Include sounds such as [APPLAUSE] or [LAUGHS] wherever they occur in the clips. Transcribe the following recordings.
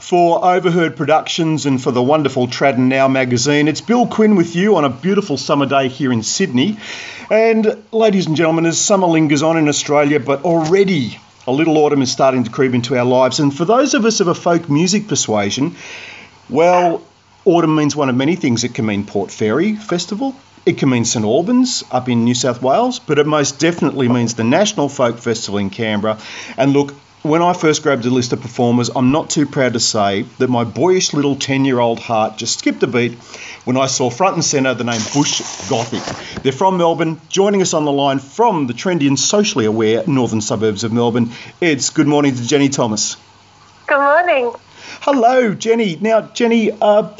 for Overheard Productions and for the wonderful Trad and Now magazine. It's Bill Quinn with you on a beautiful summer day here in Sydney. And ladies and gentlemen, as summer lingers on in Australia, but already a little autumn is starting to creep into our lives. And for those of us of a folk music persuasion, well, autumn means one of many things. It can mean Port Fairy Festival, it can mean St Albans up in New South Wales, but it most definitely means the National Folk Festival in Canberra. And look, when I first grabbed a list of performers, I'm not too proud to say that my boyish little 10 year old heart just skipped a beat when I saw front and centre the name Bush Gothic. They're from Melbourne, joining us on the line from the trendy and socially aware northern suburbs of Melbourne. It's good morning to Jenny Thomas. Good morning. Hello, Jenny. Now, Jenny, uh,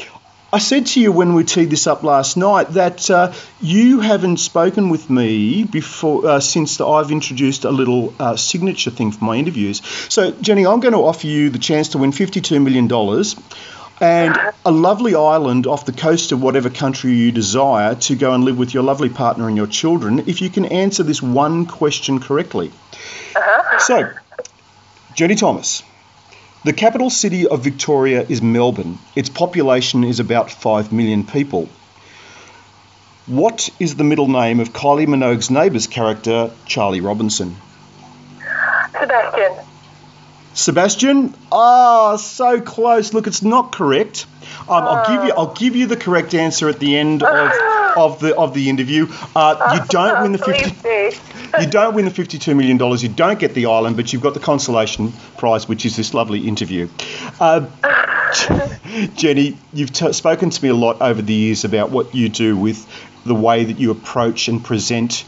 I said to you when we teed this up last night that uh, you haven't spoken with me before uh, since I've introduced a little uh, signature thing for my interviews. So, Jenny, I'm going to offer you the chance to win $52 million and a lovely island off the coast of whatever country you desire to go and live with your lovely partner and your children if you can answer this one question correctly. Uh-huh. So, Jenny Thomas. The capital city of Victoria is Melbourne. Its population is about 5 million people. What is the middle name of Kylie Minogue's neighbour's character, Charlie Robinson? Sebastian. Sebastian? Ah, oh, so close. Look, it's not correct. Um, I'll give you. I'll give you the correct answer at the end of, [LAUGHS] [LAUGHS] of the of the interview. Uh, you don't win the fifty. [LAUGHS] You don't win the fifty-two million dollars. You don't get the island, but you've got the consolation prize, which is this lovely interview. Uh, [LAUGHS] Jenny, you've t- spoken to me a lot over the years about what you do with the way that you approach and present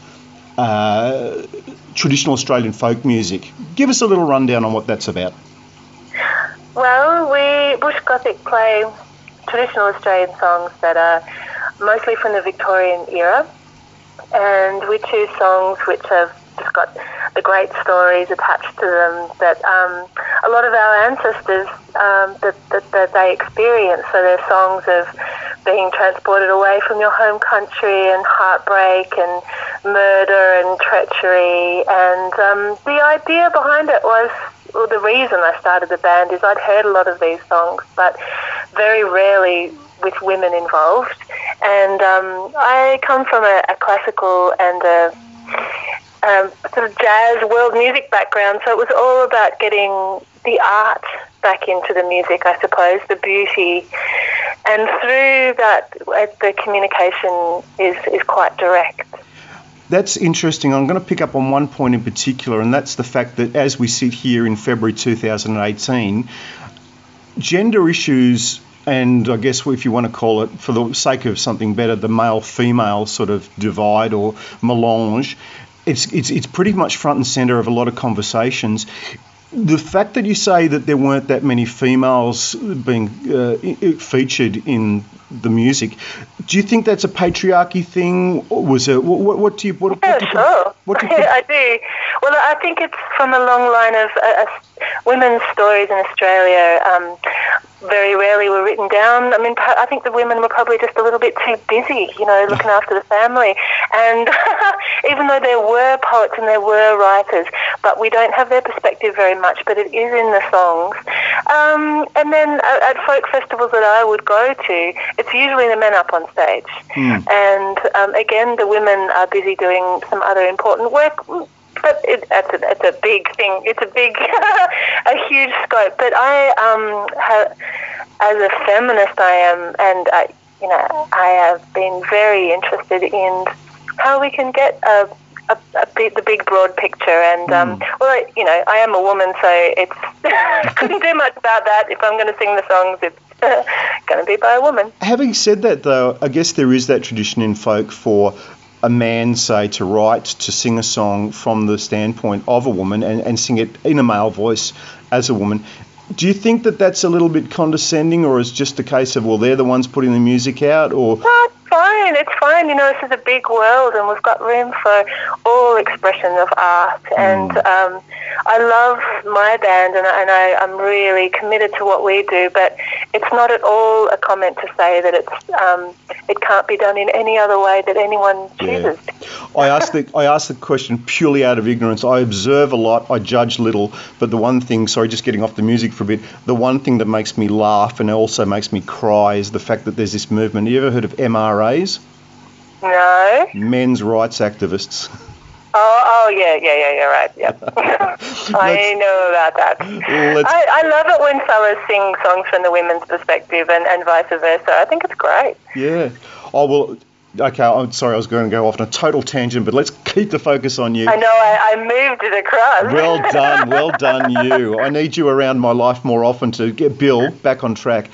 uh, traditional Australian folk music. Give us a little rundown on what that's about. Well, we Bush Gothic play traditional Australian songs that are mostly from the Victorian era, and we choose songs which have just got the great stories attached to them that um, a lot of our ancestors um, that, that, that they experienced. So they're songs of being transported away from your home country and heartbreak and murder and treachery. And um, the idea behind it was, well, the reason I started the band is I'd heard a lot of these songs, but very rarely with women involved. And um, I come from a, a classical and a um, sort of jazz world music background, so it was all about getting the art back into the music, I suppose, the beauty, and through that, uh, the communication is is quite direct. That's interesting. I'm going to pick up on one point in particular, and that's the fact that as we sit here in February 2018, gender issues and I guess if you want to call it, for the sake of something better, the male female sort of divide or melange, it's, it's, it's pretty much front and centre of a lot of conversations. The fact that you say that there weren't that many females being uh, featured in the music, do you think that's a patriarchy thing? Or was it what, what do you what, yeah, what do you, sure. What do you [LAUGHS] I do. Well, I think it's from a long line of uh, women's stories in Australia. Um, very rarely were written down. I mean, I think the women were probably just a little bit too busy, you know, looking after the family. And [LAUGHS] even though there were poets and there were writers, but we don't have their perspective very much, but it is in the songs. Um, and then at, at, folk festivals that I would go to, it's usually the men up on stage. Mm. And um, again, the women are busy doing some other important work but it, it's, a, it's a big thing. It's a big, [LAUGHS] a huge scope. But I, um, have, as a feminist, I am, and I, you know, I have been very interested in how we can get a a, a big, the big broad picture. And um, mm. well, I, you know, I am a woman, so it's [LAUGHS] couldn't do much about that. If I'm going to sing the songs, it's [LAUGHS] going to be by a woman. Having said that, though, I guess there is that tradition in folk for a man, say, to write, to sing a song from the standpoint of a woman and, and sing it in a male voice as a woman. Do you think that that's a little bit condescending, or is just a case of well, they're the ones putting the music out, or? No, it's fine. It's fine. You know, this is a big world, and we've got room for all expression of art. Mm. And um, I love my band, and, and I, I'm really committed to what we do. But it's not at all a comment to say that it's um, it can't be done in any other way that anyone chooses. Yeah. I ask the I the question purely out of ignorance. I observe a lot, I judge little, but the one thing, sorry, just getting off the music for a bit, the one thing that makes me laugh and also makes me cry is the fact that there's this movement. You ever heard of MRAs? No. Men's rights activists. [LAUGHS] Oh, oh yeah, yeah, yeah, you're right. Yep. [LAUGHS] [LAUGHS] I know about that. I, I love it when fellas sing songs from the women's perspective and, and vice versa. I think it's great. Yeah. Oh, well, okay, I'm sorry, I was going to go off on a total tangent, but let's keep the focus on you. I know, I, I moved it across. well [LAUGHS] done, well done, you. I need you around my life more often to get Bill back on track.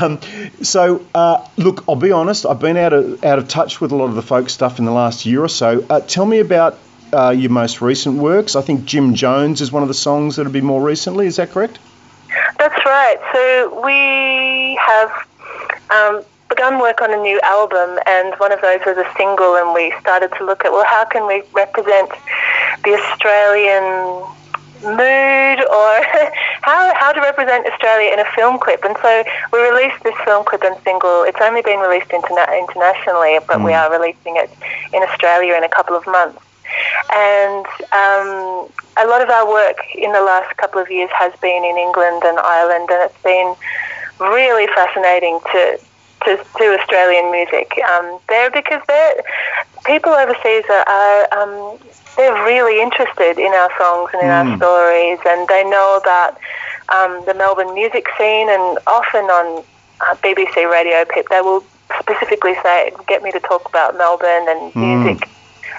Um, so, uh, look, I'll be honest, I've been out of, out of touch with a lot of the folk stuff in the last year or so. Uh, tell me about uh, your most recent works. I think Jim Jones is one of the songs that have been more recently. Is that correct? That's right. So we have um, begun work on a new album, and one of those was a single, and we started to look at well, how can we represent the Australian mood or [LAUGHS] how, how to represent Australia in a film clip. And so we released this film clip and single. It's only been released interna- internationally, but mm. we are releasing it in Australia in a couple of months. And um, a lot of our work in the last couple of years has been in England and Ireland, and it's been really fascinating to to, to Australian music um, there because they're, people overseas are, are um, they're really interested in our songs and in mm. our stories, and they know about um, the Melbourne music scene, and often on uh, BBC Radio Pip, they will specifically say, "Get me to talk about Melbourne and mm. music."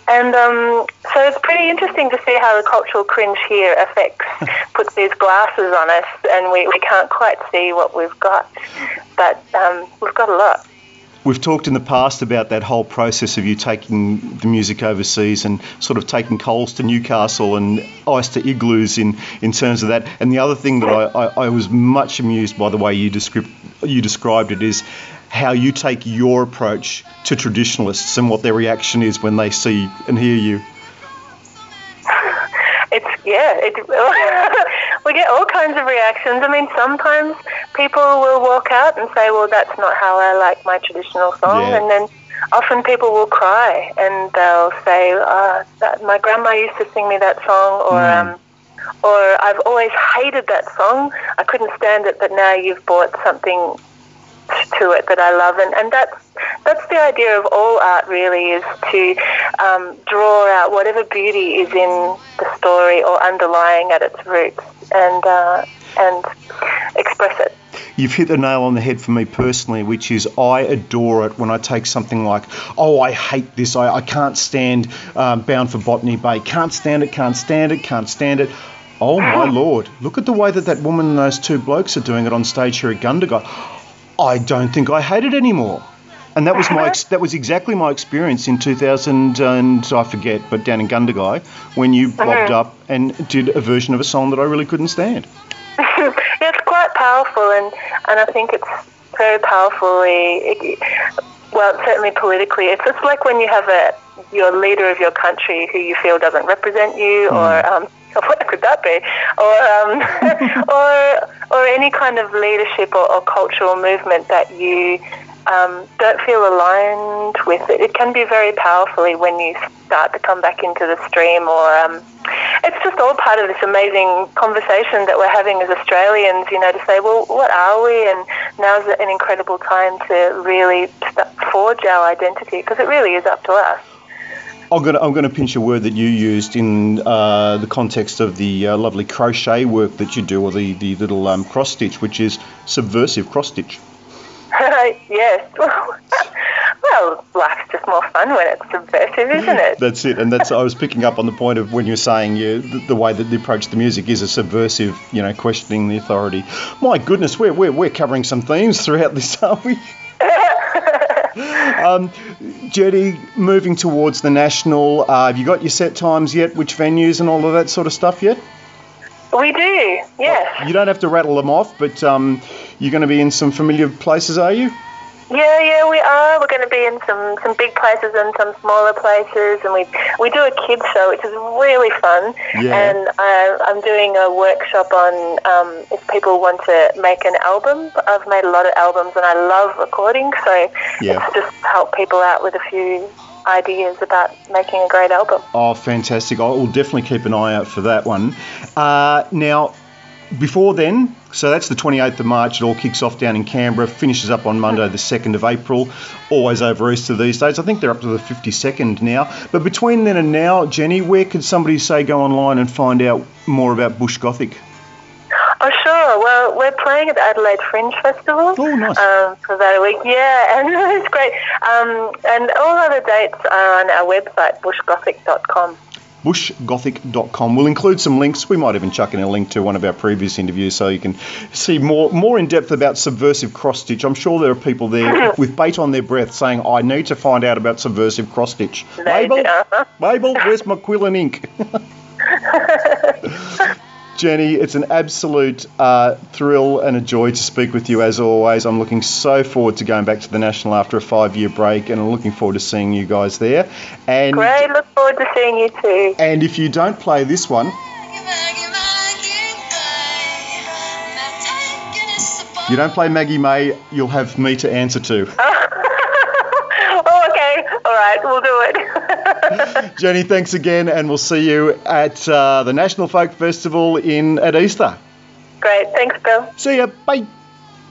And um, so it's pretty interesting to see how the cultural cringe here affects, [LAUGHS] puts these glasses on us, and we, we can't quite see what we've got. But um, we've got a lot. We've talked in the past about that whole process of you taking the music overseas and sort of taking coals to Newcastle and ice to igloos in, in terms of that. And the other thing that I, I, I was much amused by the way you, descript, you described it is how you take your approach to traditionalists and what their reaction is when they see and hear you. It's yeah, [LAUGHS] we get all kinds of reactions. I mean, sometimes people will walk out and say, "Well, that's not how I like my traditional song," yeah. and then often people will cry and they'll say, uh, that, "My grandma used to sing me that song," or mm. um, or I've always hated that song. I couldn't stand it, but now you've brought something to it that I love, and, and that's that's the idea of all art. Really, is to um, draw out whatever beauty is in the story or underlying at its roots, and uh, and express it. You've hit the nail on the head for me personally, which is I adore it when I take something like, oh, I hate this, I, I can't stand um, Bound for Botany Bay, can't stand it, can't stand it, can't stand it. Oh my [LAUGHS] lord! Look at the way that that woman and those two blokes are doing it on stage here at Gundagai. I don't think I hate it anymore. And that was my [LAUGHS] that was exactly my experience in 2000 and I forget, but down in Gundagai when you bobbed up and did a version of a song that I really couldn't stand. yeah, [LAUGHS] it's quite powerful, and and I think it's very powerfully, well, certainly politically. It's just like when you have a your leader of your country who you feel doesn't represent you, mm. or um, [LAUGHS] what could that be? Or um, or or any kind of leadership or, or cultural movement that you um, don't feel aligned with it. It can be very powerfully when you start to come back into the stream, or um, it's just all part of this amazing conversation that we're having as Australians. You know, to say, well, what are we? And now's an incredible time to really forge our identity because it really is up to us. I'm going, to, I'm going to pinch a word that you used in uh, the context of the uh, lovely crochet work that you do, or the, the little um, cross stitch, which is subversive cross stitch. [LAUGHS] yes. [LAUGHS] well, life's just more fun when it's subversive, isn't it? that's it, and that's I was picking up on the point of when you're saying you, the, the, way that the approach to music is a subversive, you know, questioning the authority. My goodness, we're we're, we're covering some themes throughout this, [LAUGHS] aren't we? um, Jenny, moving towards the national, uh, have you got your set times yet? Which venues and all of that sort of stuff yet? We do, yes. You don't have to rattle them off, but um, you're going to be in some familiar places, are you? Yeah, yeah, we are. We're going to be in some, some big places and some smaller places, and we we do a kids show, which is really fun. Yeah. And uh, I'm doing a workshop on um, if people want to make an album. I've made a lot of albums, and I love recording, so yeah. it's just help people out with a few ideas about making a great album. Oh, fantastic! I will definitely keep an eye out for that one. Uh, now, before then, so that's the 28th of March. It all kicks off down in Canberra, finishes up on Monday, the 2nd of April. Always over Easter these days. I think they're up to the 52nd now. But between then and now, Jenny, where could somebody say go online and find out more about Bush Gothic? Oh, sure. Well, we're playing at the Adelaide Fringe Festival. Oh, nice. Um, for about a week. [LAUGHS] Yeah, and it's great. Um, and all other dates are on our website, bushgothic.com bushgothic.com. We'll include some links. We might even chuck in a link to one of our previous interviews so you can see more more in depth about subversive cross stitch. I'm sure there are people there [LAUGHS] with bait on their breath saying, I need to find out about subversive cross stitch. Mabel. Mabel, where's my quill and ink? [LAUGHS] [LAUGHS] Jenny, it's an absolute uh, thrill and a joy to speak with you as always. I'm looking so forward to going back to the National after a five year break and I'm looking forward to seeing you guys there. And Great, look forward to seeing you too. And if you don't play this one, you don't play Maggie May, you'll have me to answer to. [LAUGHS] oh, okay. All right, we'll do it. [LAUGHS] Jenny, thanks again, and we'll see you at uh, the National Folk Festival in at Easter. Great. Thanks, Bill. See ya. Bye.